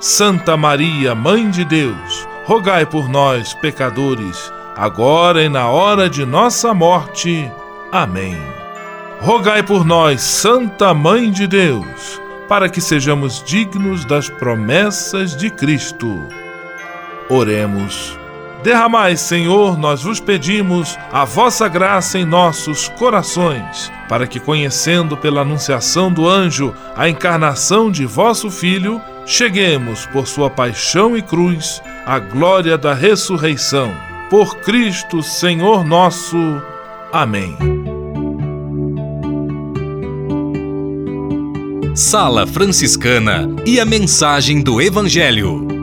Santa Maria, Mãe de Deus, rogai por nós, pecadores, agora e na hora de nossa morte. Amém. Rogai por nós, Santa Mãe de Deus, para que sejamos dignos das promessas de Cristo. Oremos. Derramai, Senhor, nós vos pedimos, a vossa graça em nossos corações, para que, conhecendo pela anunciação do anjo a encarnação de vosso Filho, cheguemos, por sua paixão e cruz, à glória da ressurreição. Por Cristo, Senhor nosso. Amém. Sala Franciscana e a mensagem do Evangelho.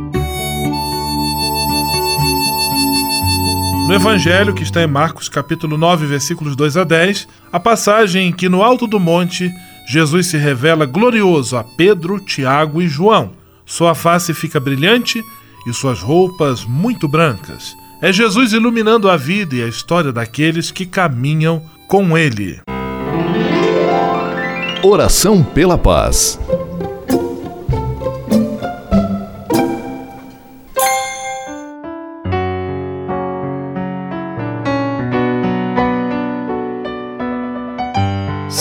No Evangelho, que está em Marcos capítulo 9, versículos 2 a 10, a passagem em que no alto do monte Jesus se revela glorioso a Pedro, Tiago e João. Sua face fica brilhante e suas roupas muito brancas. É Jesus iluminando a vida e a história daqueles que caminham com ele. Oração pela paz.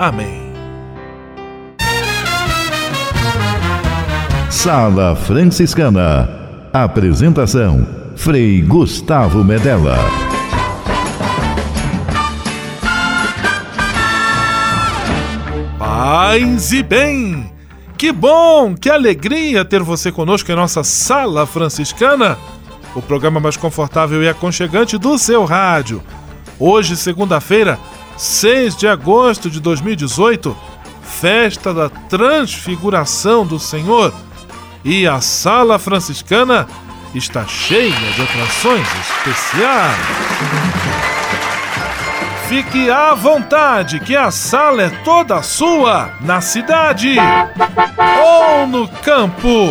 Amém. Sala Franciscana. Apresentação: Frei Gustavo Medella. Paz e bem! Que bom, que alegria ter você conosco em nossa Sala Franciscana, o programa mais confortável e aconchegante do seu rádio. Hoje, segunda-feira, 6 de agosto de 2018, festa da Transfiguração do Senhor e a Sala Franciscana está cheia de atrações especiais. Fique à vontade, que a sala é toda sua, na cidade ou no campo.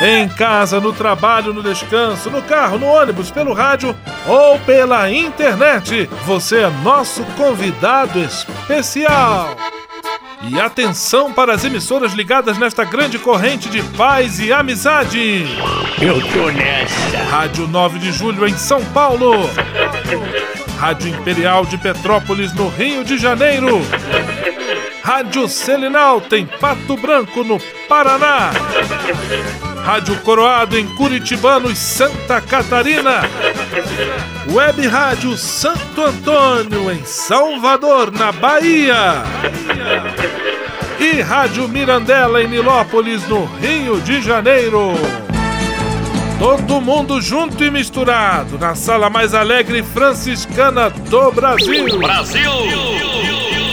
Em casa, no trabalho, no descanso, no carro, no ônibus, pelo rádio ou pela internet, você é nosso convidado especial. E atenção para as emissoras ligadas nesta grande corrente de paz e amizade. Eu tô nessa. Rádio 9 de Julho em São Paulo. Rádio Imperial de Petrópolis no Rio de Janeiro. Rádio Selinalta em Pato Branco no Paraná. Rádio Coroado em Curitibanos, Santa Catarina. Web Rádio Santo Antônio em Salvador, na Bahia. E Rádio Mirandela em Nilópolis, no Rio de Janeiro. Todo mundo junto e misturado na sala mais alegre franciscana do Brasil. Brasil!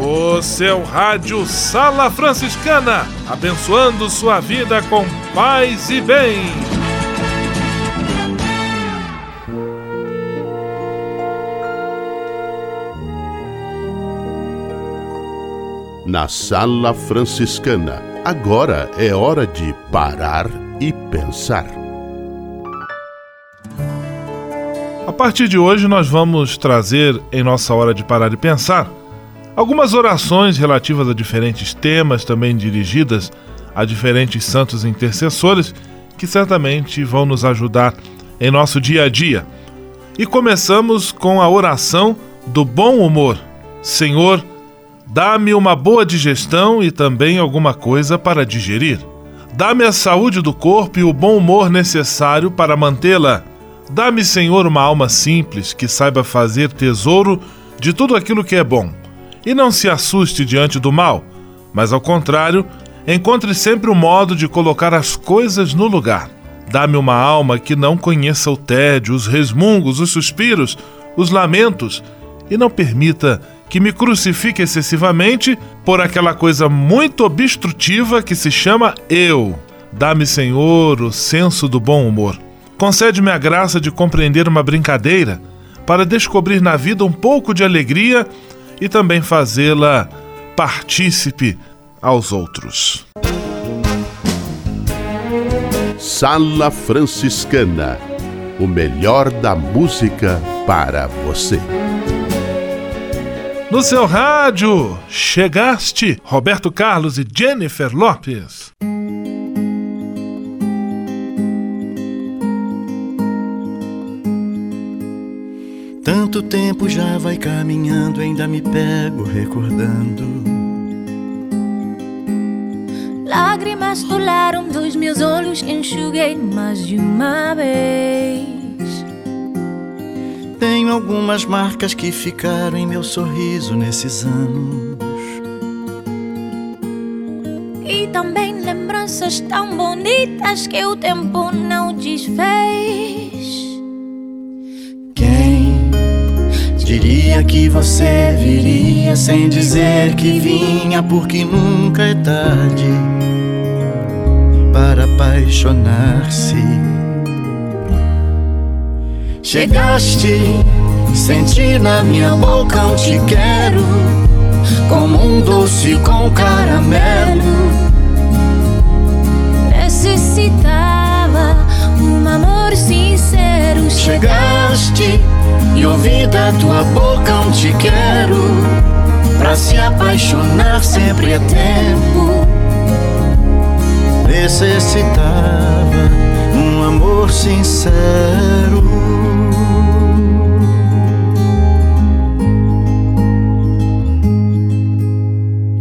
O seu rádio Sala Franciscana, abençoando sua vida com paz e bem. Na Sala Franciscana, agora é hora de parar e pensar. A partir de hoje, nós vamos trazer, em nossa hora de parar e pensar, algumas orações relativas a diferentes temas, também dirigidas a diferentes santos intercessores, que certamente vão nos ajudar em nosso dia a dia. E começamos com a oração do bom humor. Senhor, dá-me uma boa digestão e também alguma coisa para digerir. Dá-me a saúde do corpo e o bom humor necessário para mantê-la. Dá-me, Senhor, uma alma simples que saiba fazer tesouro de tudo aquilo que é bom e não se assuste diante do mal, mas ao contrário, encontre sempre o um modo de colocar as coisas no lugar. Dá-me uma alma que não conheça o tédio, os resmungos, os suspiros, os lamentos e não permita que me crucifique excessivamente por aquela coisa muito obstrutiva que se chama eu. Dá-me, Senhor, o senso do bom humor. Concede-me a graça de compreender uma brincadeira para descobrir na vida um pouco de alegria e também fazê-la partícipe aos outros. Sala Franciscana o melhor da música para você. No seu rádio, chegaste Roberto Carlos e Jennifer Lopes. Tanto tempo já vai caminhando, ainda me pego recordando. Lágrimas rolaram dos meus olhos que enxuguei mais de uma vez. Tenho algumas marcas que ficaram em meu sorriso nesses anos. E também lembranças tão bonitas que o tempo não desfez. Que você viria sem dizer que vinha, porque nunca é tarde para apaixonar-se. Chegaste, senti na minha boca um te quero, como um doce com caramelo. Necessitava um amor sincero. Chegaste e ouvi da tua boca um te quero. Pra se apaixonar sempre é tempo. Necessitava um amor sincero.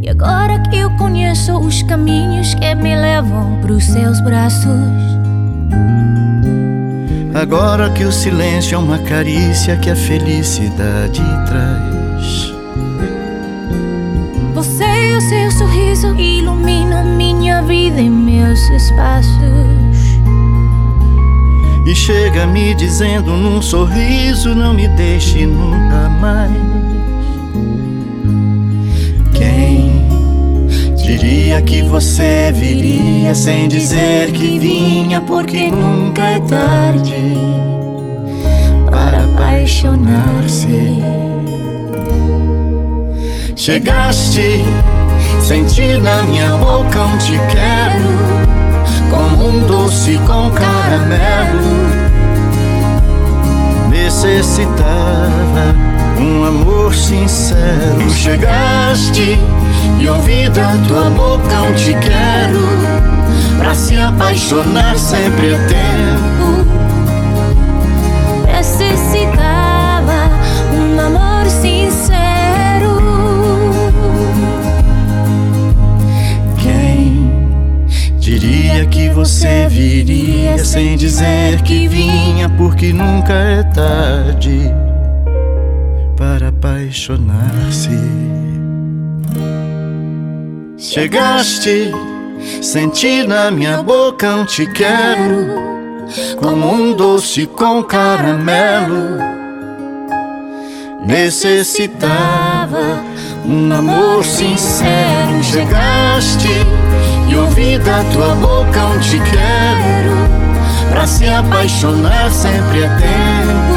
E agora que eu conheço os caminhos que me levam pros seus braços. Agora que o silêncio é uma carícia que a felicidade traz. Você e o seu sorriso iluminam minha vida e meus espaços. E chega me dizendo num sorriso: Não me deixe nunca mais. Diria que você viria sem dizer que vinha, porque nunca é tarde para apaixonar-se. Chegaste, senti na minha boca um te quero, como um doce com caramelo. Necessitava um amor sincero. Chegaste e ouvir da tua boca eu te quero. Pra se apaixonar sempre é tempo. Necessitava um amor sincero. Quem diria que você viria sem dizer que vinha? Porque nunca é tarde para apaixonar-se. Chegaste, senti na minha boca um te quero, como um doce com caramelo. Necessitava um amor sincero. Chegaste e ouvi da tua boca um te quero, pra se apaixonar sempre é tempo.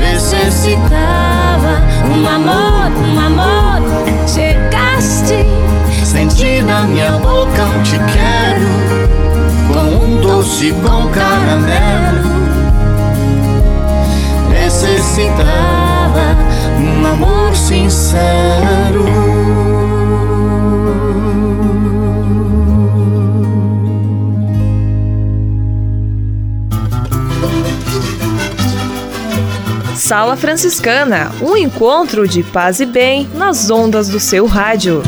Necessitava um amor, um amor. Senti na minha boca um te quero, com um doce com caramelo. Necessitava um amor sincero. Sala Franciscana, um encontro de paz e bem nas ondas do seu rádio.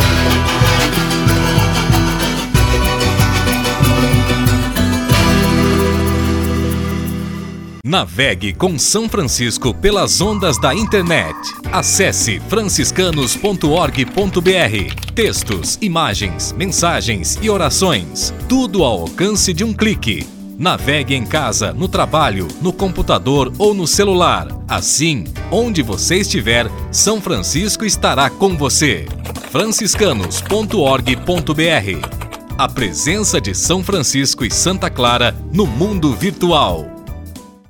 Navegue com São Francisco pelas ondas da internet. Acesse franciscanos.org.br. Textos, imagens, mensagens e orações. Tudo ao alcance de um clique. Navegue em casa, no trabalho, no computador ou no celular. Assim, onde você estiver, São Francisco estará com você. franciscanos.org.br A presença de São Francisco e Santa Clara no mundo virtual.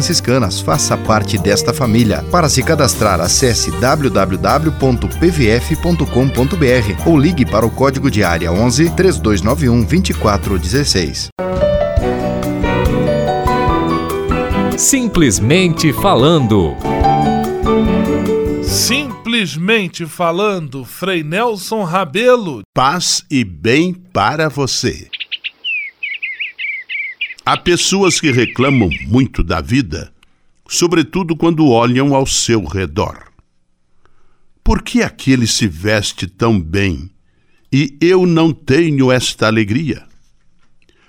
franciscanas. Faça parte desta família. Para se cadastrar, acesse www.pvf.com.br ou ligue para o código de área 11 3291 2416. Simplesmente falando. Simplesmente falando, Frei Nelson Rabelo. Paz e bem para você. Há pessoas que reclamam muito da vida, sobretudo quando olham ao seu redor. Por que aquele se veste tão bem e eu não tenho esta alegria?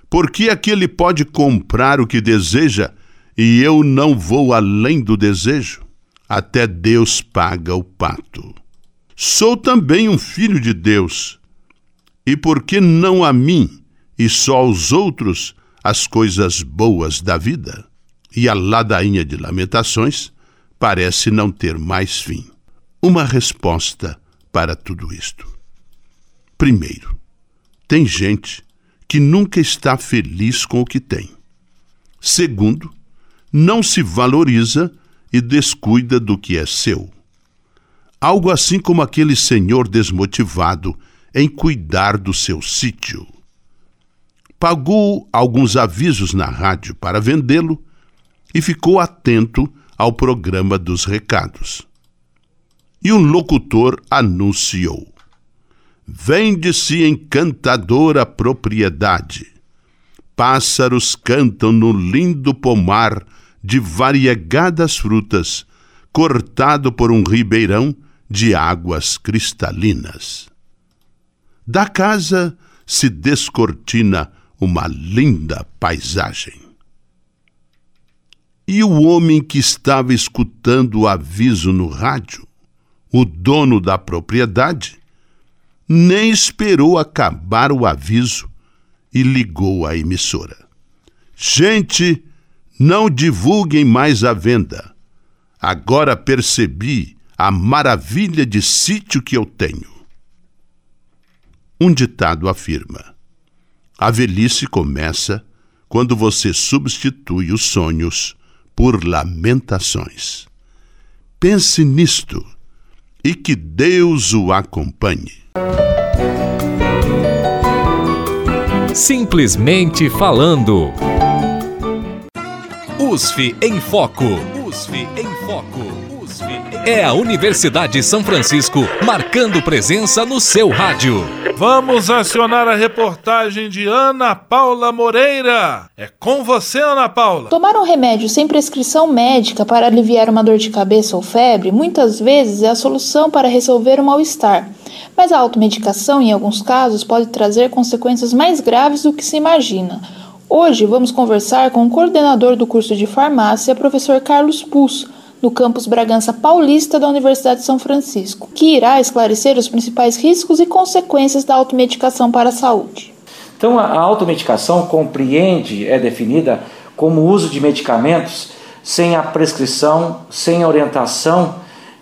Por que aquele pode comprar o que deseja e eu não vou além do desejo? Até Deus paga o pato. Sou também um filho de Deus. E por que não a mim e só aos outros as coisas boas da vida. E a ladainha de lamentações parece não ter mais fim. Uma resposta para tudo isto. Primeiro, tem gente que nunca está feliz com o que tem. Segundo, não se valoriza e descuida do que é seu. Algo assim como aquele senhor desmotivado em cuidar do seu sítio pagou alguns avisos na rádio para vendê-lo e ficou atento ao programa dos recados. E um locutor anunciou: Vende-se encantadora propriedade. Pássaros cantam no lindo pomar de variegadas frutas, cortado por um ribeirão de águas cristalinas. Da casa se descortina uma linda paisagem. E o homem que estava escutando o aviso no rádio, o dono da propriedade, nem esperou acabar o aviso e ligou à emissora. Gente, não divulguem mais a venda. Agora percebi a maravilha de sítio que eu tenho. Um ditado afirma: a velhice começa quando você substitui os sonhos por lamentações. Pense nisto e que Deus o acompanhe. Simplesmente falando. USF em Foco. USF em Foco. É a Universidade São Francisco marcando presença no seu rádio. Vamos acionar a reportagem de Ana Paula Moreira. É com você, Ana Paula. Tomar um remédio sem prescrição médica para aliviar uma dor de cabeça ou febre muitas vezes é a solução para resolver o mal-estar. Mas a automedicação, em alguns casos, pode trazer consequências mais graves do que se imagina. Hoje vamos conversar com o coordenador do curso de farmácia, professor Carlos Pus no campus Bragança Paulista da Universidade de São Francisco, que irá esclarecer os principais riscos e consequências da automedicação para a saúde. Então, a automedicação compreende, é definida como o uso de medicamentos sem a prescrição, sem a orientação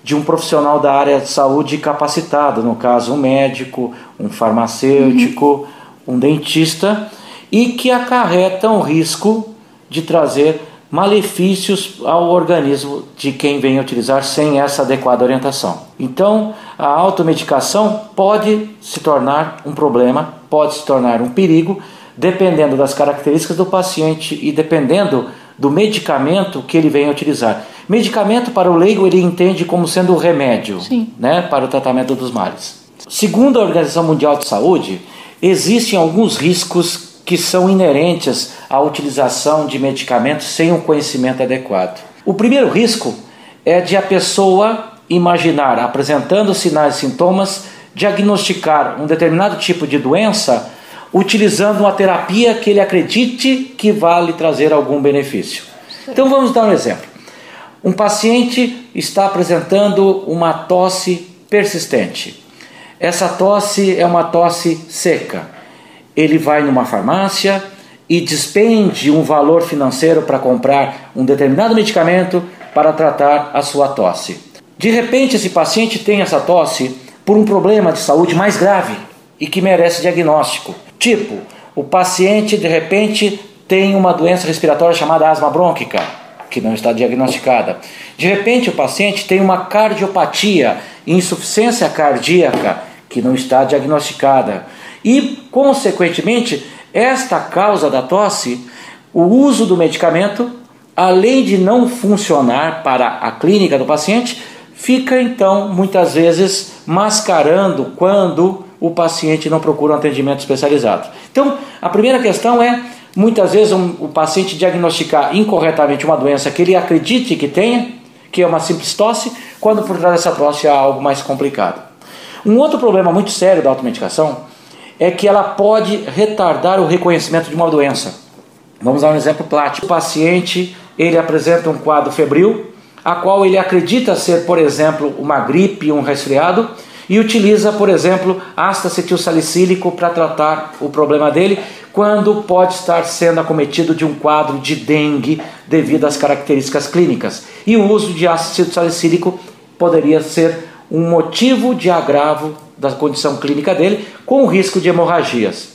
de um profissional da área de saúde capacitado, no caso, um médico, um farmacêutico, uhum. um dentista, e que acarretam o risco de trazer malefícios ao organismo de quem vem utilizar sem essa adequada orientação. Então, a automedicação pode se tornar um problema, pode se tornar um perigo, dependendo das características do paciente e dependendo do medicamento que ele vem utilizar. Medicamento para o leigo ele entende como sendo um remédio, né, para o tratamento dos males. Segundo a Organização Mundial de Saúde, existem alguns riscos que são inerentes à utilização de medicamentos sem um conhecimento adequado. O primeiro risco é de a pessoa imaginar, apresentando sinais e sintomas, diagnosticar um determinado tipo de doença utilizando uma terapia que ele acredite que vai lhe trazer algum benefício. Então vamos dar um exemplo. Um paciente está apresentando uma tosse persistente. Essa tosse é uma tosse seca ele vai numa farmácia e despende um valor financeiro para comprar um determinado medicamento para tratar a sua tosse. De repente, esse paciente tem essa tosse por um problema de saúde mais grave e que merece diagnóstico. Tipo, o paciente de repente tem uma doença respiratória chamada asma brônquica, que não está diagnosticada. De repente, o paciente tem uma cardiopatia, insuficiência cardíaca, que não está diagnosticada. E, consequentemente, esta causa da tosse, o uso do medicamento, além de não funcionar para a clínica do paciente, fica então muitas vezes mascarando quando o paciente não procura um atendimento especializado. Então, a primeira questão é muitas vezes um, o paciente diagnosticar incorretamente uma doença que ele acredite que tenha, que é uma simples tosse, quando por trás dessa tosse há algo mais complicado. Um outro problema muito sério da automedicação é que ela pode retardar o reconhecimento de uma doença. Vamos dar um exemplo prático. O paciente ele apresenta um quadro febril, a qual ele acredita ser, por exemplo, uma gripe, um resfriado, e utiliza, por exemplo, ácido acetilsalicílico para tratar o problema dele, quando pode estar sendo acometido de um quadro de dengue devido às características clínicas. E o uso de ácido acetilsalicílico poderia ser um motivo de agravo da condição clínica dele, com o risco de hemorragias.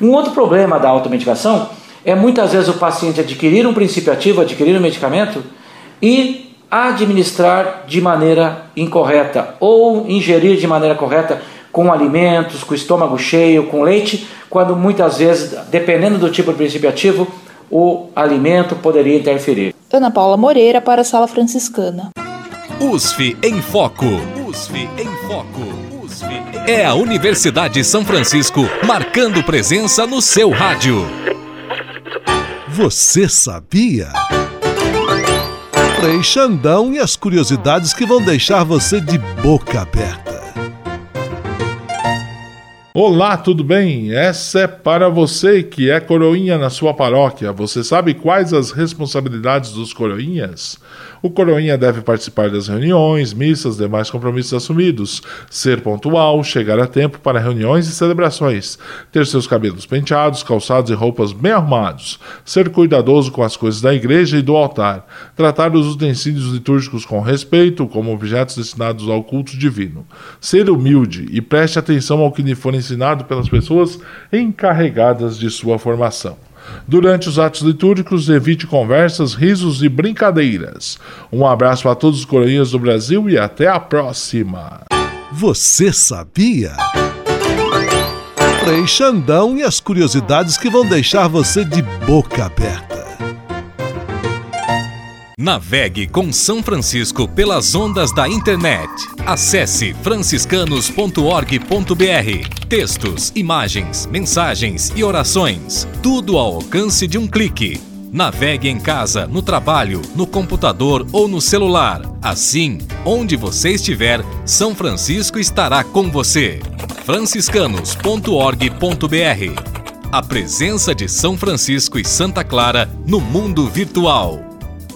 Um outro problema da automedicação é muitas vezes o paciente adquirir um princípio ativo, adquirir um medicamento e administrar de maneira incorreta ou ingerir de maneira correta com alimentos, com estômago cheio, com leite, quando muitas vezes, dependendo do tipo de princípio ativo, o alimento poderia interferir. Ana Paula Moreira para a Sala Franciscana. USF em Foco. USF em Foco. É a Universidade São Francisco marcando presença no seu rádio. Você sabia? Frei Xandão e as curiosidades que vão deixar você de boca aberta. Olá, tudo bem? Essa é para você que é coroinha na sua paróquia. Você sabe quais as responsabilidades dos coroinhas? O coroinha deve participar das reuniões, missas, demais compromissos assumidos, ser pontual, chegar a tempo para reuniões e celebrações, ter seus cabelos penteados, calçados e roupas bem arrumados, ser cuidadoso com as coisas da igreja e do altar, tratar os utensílios litúrgicos com respeito, como objetos destinados ao culto divino, ser humilde e preste atenção ao que lhe for ensinado pelas pessoas encarregadas de sua formação. Durante os atos litúrgicos, evite conversas, risos e brincadeiras. Um abraço a todos os coroinhas do Brasil e até a próxima. Você sabia? Frei Xandão e as curiosidades que vão deixar você de boca aberta. Navegue com São Francisco pelas ondas da internet. Acesse franciscanos.org.br. Textos, imagens, mensagens e orações. Tudo ao alcance de um clique. Navegue em casa, no trabalho, no computador ou no celular. Assim, onde você estiver, São Francisco estará com você. franciscanos.org.br A presença de São Francisco e Santa Clara no mundo virtual.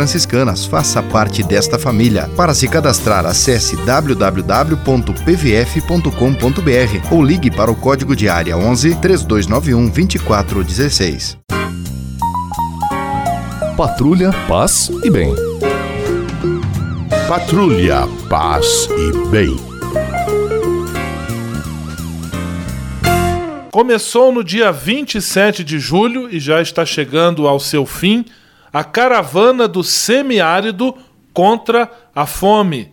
franciscanas. Faça parte desta família. Para se cadastrar, acesse www.pvf.com.br ou ligue para o código de área 11 3291 2416. Patrulha, paz e bem. Patrulha, paz e bem. Começou no dia 27 de julho e já está chegando ao seu fim a caravana do semiárido contra a fome,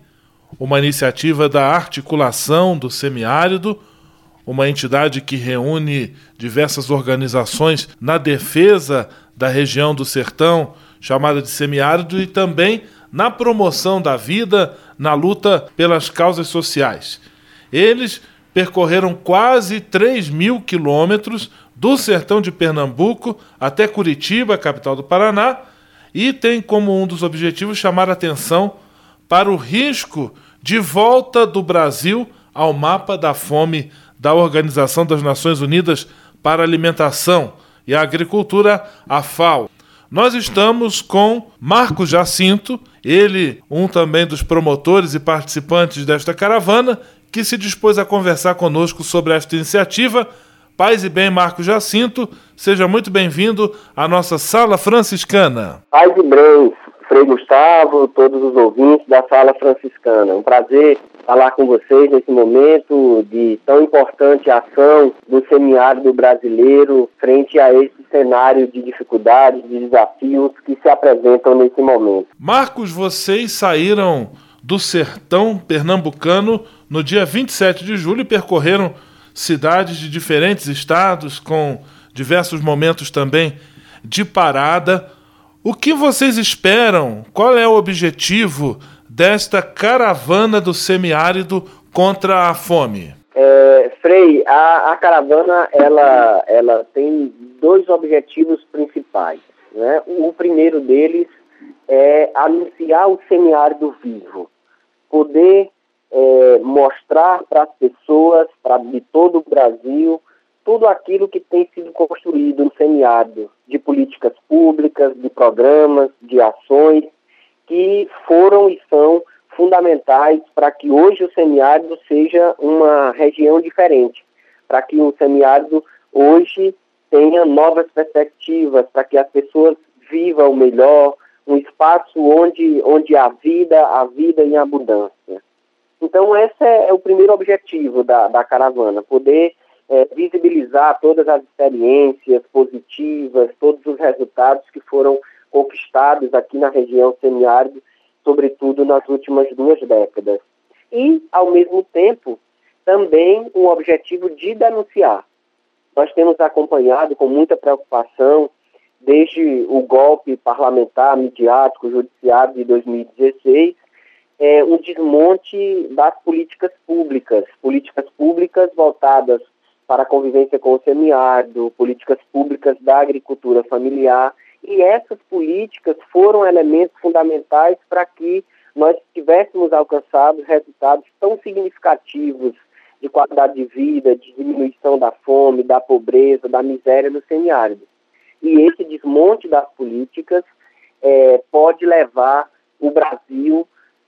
uma iniciativa da articulação do semiárido, uma entidade que reúne diversas organizações na defesa da região do sertão, chamada de semiárido, e também na promoção da vida, na luta pelas causas sociais. Eles percorreram quase 3 mil quilômetros do sertão de Pernambuco até Curitiba, capital do Paraná, e tem como um dos objetivos chamar atenção para o risco de volta do Brasil ao mapa da fome da Organização das Nações Unidas para a Alimentação e a Agricultura, a FAO. Nós estamos com Marcos Jacinto, ele, um também dos promotores e participantes desta caravana, que se dispôs a conversar conosco sobre esta iniciativa Paz e bem, Marco Jacinto, seja muito bem-vindo à nossa Sala Franciscana. Paz e bem, Frei Gustavo, todos os ouvintes da Sala Franciscana. Um prazer falar com vocês nesse momento de tão importante ação do semiárido brasileiro frente a esse cenário de dificuldades, de desafios que se apresentam nesse momento. Marcos, vocês saíram do sertão pernambucano no dia 27 de julho e percorreram cidades de diferentes estados, com diversos momentos também de parada. O que vocês esperam? Qual é o objetivo desta caravana do semiárido contra a fome? É, Frei, a, a, caravana ela, ela tem dois objetivos principais. Né? O primeiro deles é anunciar o semiárido vivo, poder é, mostrar para as pessoas pra, de todo o Brasil tudo aquilo que tem sido construído no semiárido de políticas públicas, de programas, de ações que foram e são fundamentais para que hoje o semiárido seja uma região diferente, para que o semiárido hoje tenha novas perspectivas, para que as pessoas vivam melhor, um espaço onde, onde a vida, a vida em abundância. Então, esse é, é o primeiro objetivo da, da caravana, poder é, visibilizar todas as experiências positivas, todos os resultados que foram conquistados aqui na região semiárida, sobretudo nas últimas duas décadas. E, ao mesmo tempo, também um objetivo de denunciar. Nós temos acompanhado com muita preocupação, desde o golpe parlamentar, midiático, judiciário de 2016, é, um desmonte das políticas públicas, políticas públicas voltadas para a convivência com o semiárido, políticas públicas da agricultura familiar, e essas políticas foram elementos fundamentais para que nós tivéssemos alcançado resultados tão significativos de qualidade de vida, de diminuição da fome, da pobreza, da miséria no semiárido. E esse desmonte das políticas é, pode levar o Brasil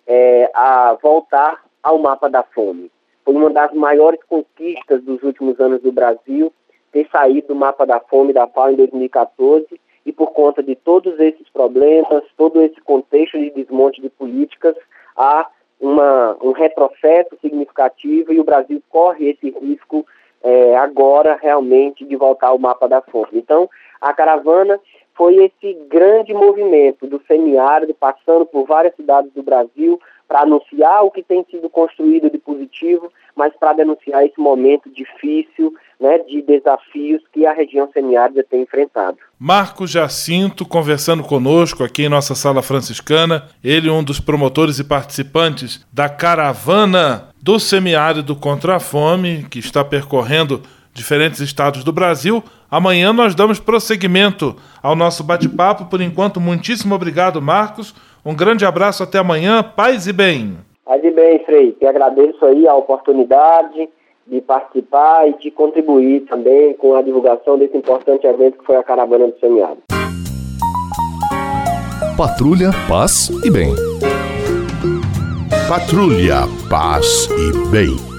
é, a voltar ao mapa da fome. Foi uma das maiores conquistas dos últimos anos do Brasil ter saído do mapa da fome da FAO em 2014 e por conta de todos esses problemas, todo esse contexto de desmonte de políticas, há uma, um retrocesso significativo e o Brasil corre esse risco é, agora realmente de voltar ao mapa da fome. Então, a caravana foi esse grande movimento do semiárido, passando por várias cidades do Brasil, para anunciar o que tem sido construído de positivo, mas para denunciar esse momento difícil, né, de desafios que a região semiárida tem enfrentado. Marcos Jacinto conversando conosco aqui em nossa sala franciscana, ele um dos promotores e participantes da caravana do semiárido contra a fome, que está percorrendo diferentes estados do Brasil. Amanhã nós damos prosseguimento ao nosso bate-papo. Por enquanto, muitíssimo obrigado, Marcos. Um grande abraço, até amanhã. Paz e bem. Paz e bem, Frei. Que agradeço aí a oportunidade de participar e de contribuir também com a divulgação desse importante evento que foi a Caravana do Semiárido. Patrulha, paz e bem. Patrulha, paz e bem.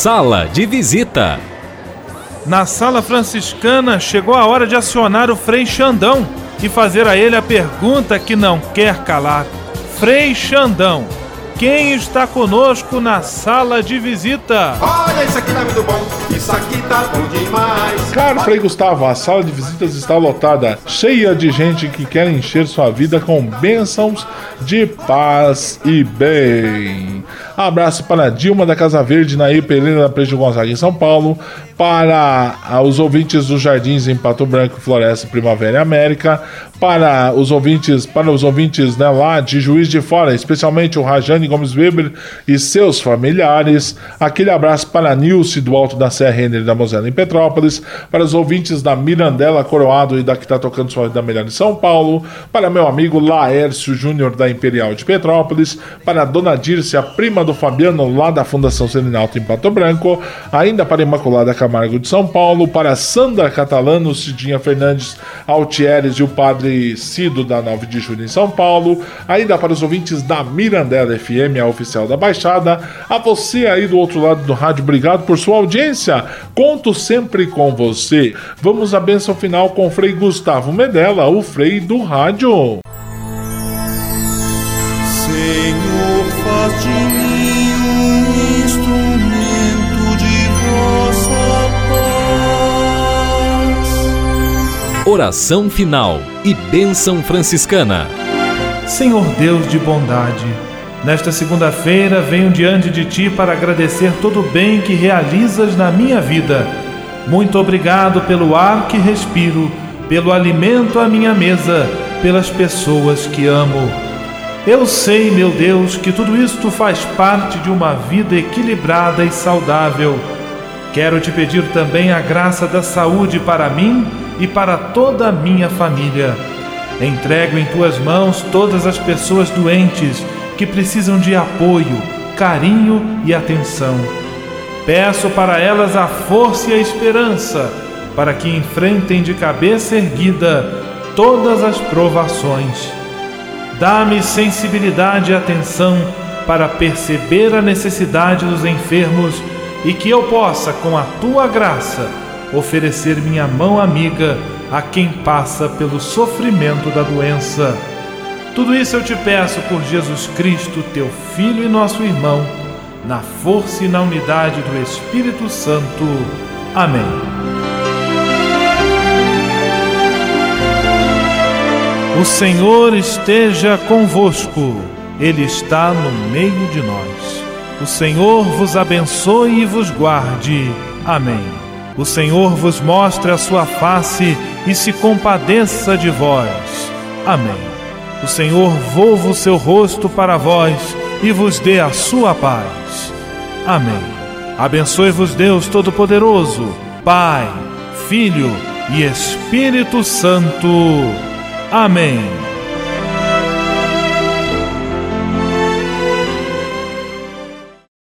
Sala de visita. Na sala franciscana chegou a hora de acionar o Frei Xandão e fazer a ele a pergunta que não quer calar. Frei Xandão, quem está conosco na sala de visita? Olha, isso aqui tá muito bom, isso aqui tá bom demais. Caro Frei Gustavo, a sala de visitas está lotada, cheia de gente que quer encher sua vida com bênçãos de paz e bem. Abraço para Dilma da Casa Verde, Nair Pereira da Prejo Gonzaga em São Paulo, para os ouvintes dos Jardins em Pato Branco, Floresta, Primavera e América, para os ouvintes, para os ouvintes né, lá de Juiz de Fora, especialmente o Rajane Gomes Weber e seus familiares. Aquele abraço para Nilce do Alto da Serra Renner da Mosela em Petrópolis, para os ouvintes da Mirandela Coroado e da que está tocando sua vida melhor em São Paulo, para meu amigo Laércio Júnior da Imperial de Petrópolis, para a Dona Dirce, a prima do Fabiano lá da Fundação Serenalto em Pato Branco, ainda para Imaculada Camargo de São Paulo, para Sandra Catalano, Cidinha Fernandes Altieres e o Padre Cido da 9 de Julho em São Paulo, ainda para os ouvintes da Mirandela FM, a oficial da Baixada, a você aí do outro lado do rádio, obrigado por sua audiência, conto sempre com você. Vamos à benção final com o Frei Gustavo Medella, o Frei do Rádio. Senhor, faz de mim Oração final e bênção franciscana. Senhor Deus de bondade, nesta segunda-feira venho diante de Ti para agradecer todo o bem que realizas na minha vida. Muito obrigado pelo ar que respiro, pelo alimento à minha mesa, pelas pessoas que amo. Eu sei, meu Deus, que tudo isto faz parte de uma vida equilibrada e saudável. Quero te pedir também a graça da saúde para mim e para toda a minha família. Entrego em tuas mãos todas as pessoas doentes que precisam de apoio, carinho e atenção. Peço para elas a força e a esperança para que enfrentem de cabeça erguida todas as provações. Dá-me sensibilidade e atenção para perceber a necessidade dos enfermos e que eu possa, com a tua graça, oferecer minha mão amiga a quem passa pelo sofrimento da doença. Tudo isso eu te peço por Jesus Cristo, teu Filho e nosso irmão, na força e na unidade do Espírito Santo. Amém. O Senhor esteja convosco, Ele está no meio de nós. O Senhor vos abençoe e vos guarde. Amém. O Senhor vos mostre a sua face e se compadeça de vós. Amém. O Senhor volva o seu rosto para vós e vos dê a sua paz. Amém. Abençoe-vos Deus Todo-Poderoso, Pai, Filho e Espírito Santo. Amém.